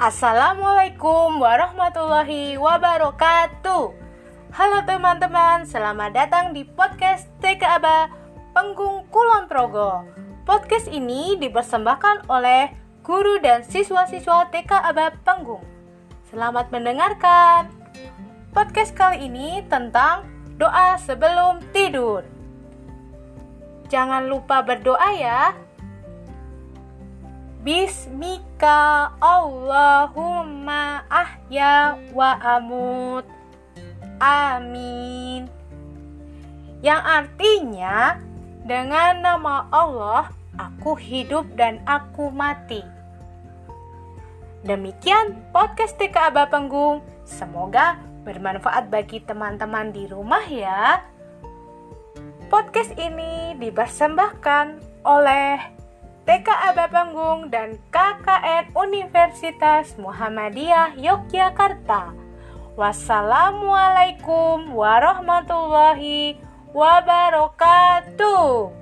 Assalamualaikum warahmatullahi wabarakatuh. Halo teman-teman, selamat datang di podcast TK Aba Penggung Kulon Progo. Podcast ini dipersembahkan oleh guru dan siswa-siswa TK Aba Penggung. Selamat mendengarkan. Podcast kali ini tentang doa sebelum tidur. Jangan lupa berdoa ya. Bismika Allahumma ahya wa amut. Amin. Yang artinya dengan nama Allah aku hidup dan aku mati. Demikian podcast TK Aba Penggung. Semoga bermanfaat bagi teman-teman di rumah ya. Podcast ini dipersembahkan oleh TK Aba Panggung dan KKN Universitas Muhammadiyah Yogyakarta. Wassalamualaikum warahmatullahi wabarakatuh.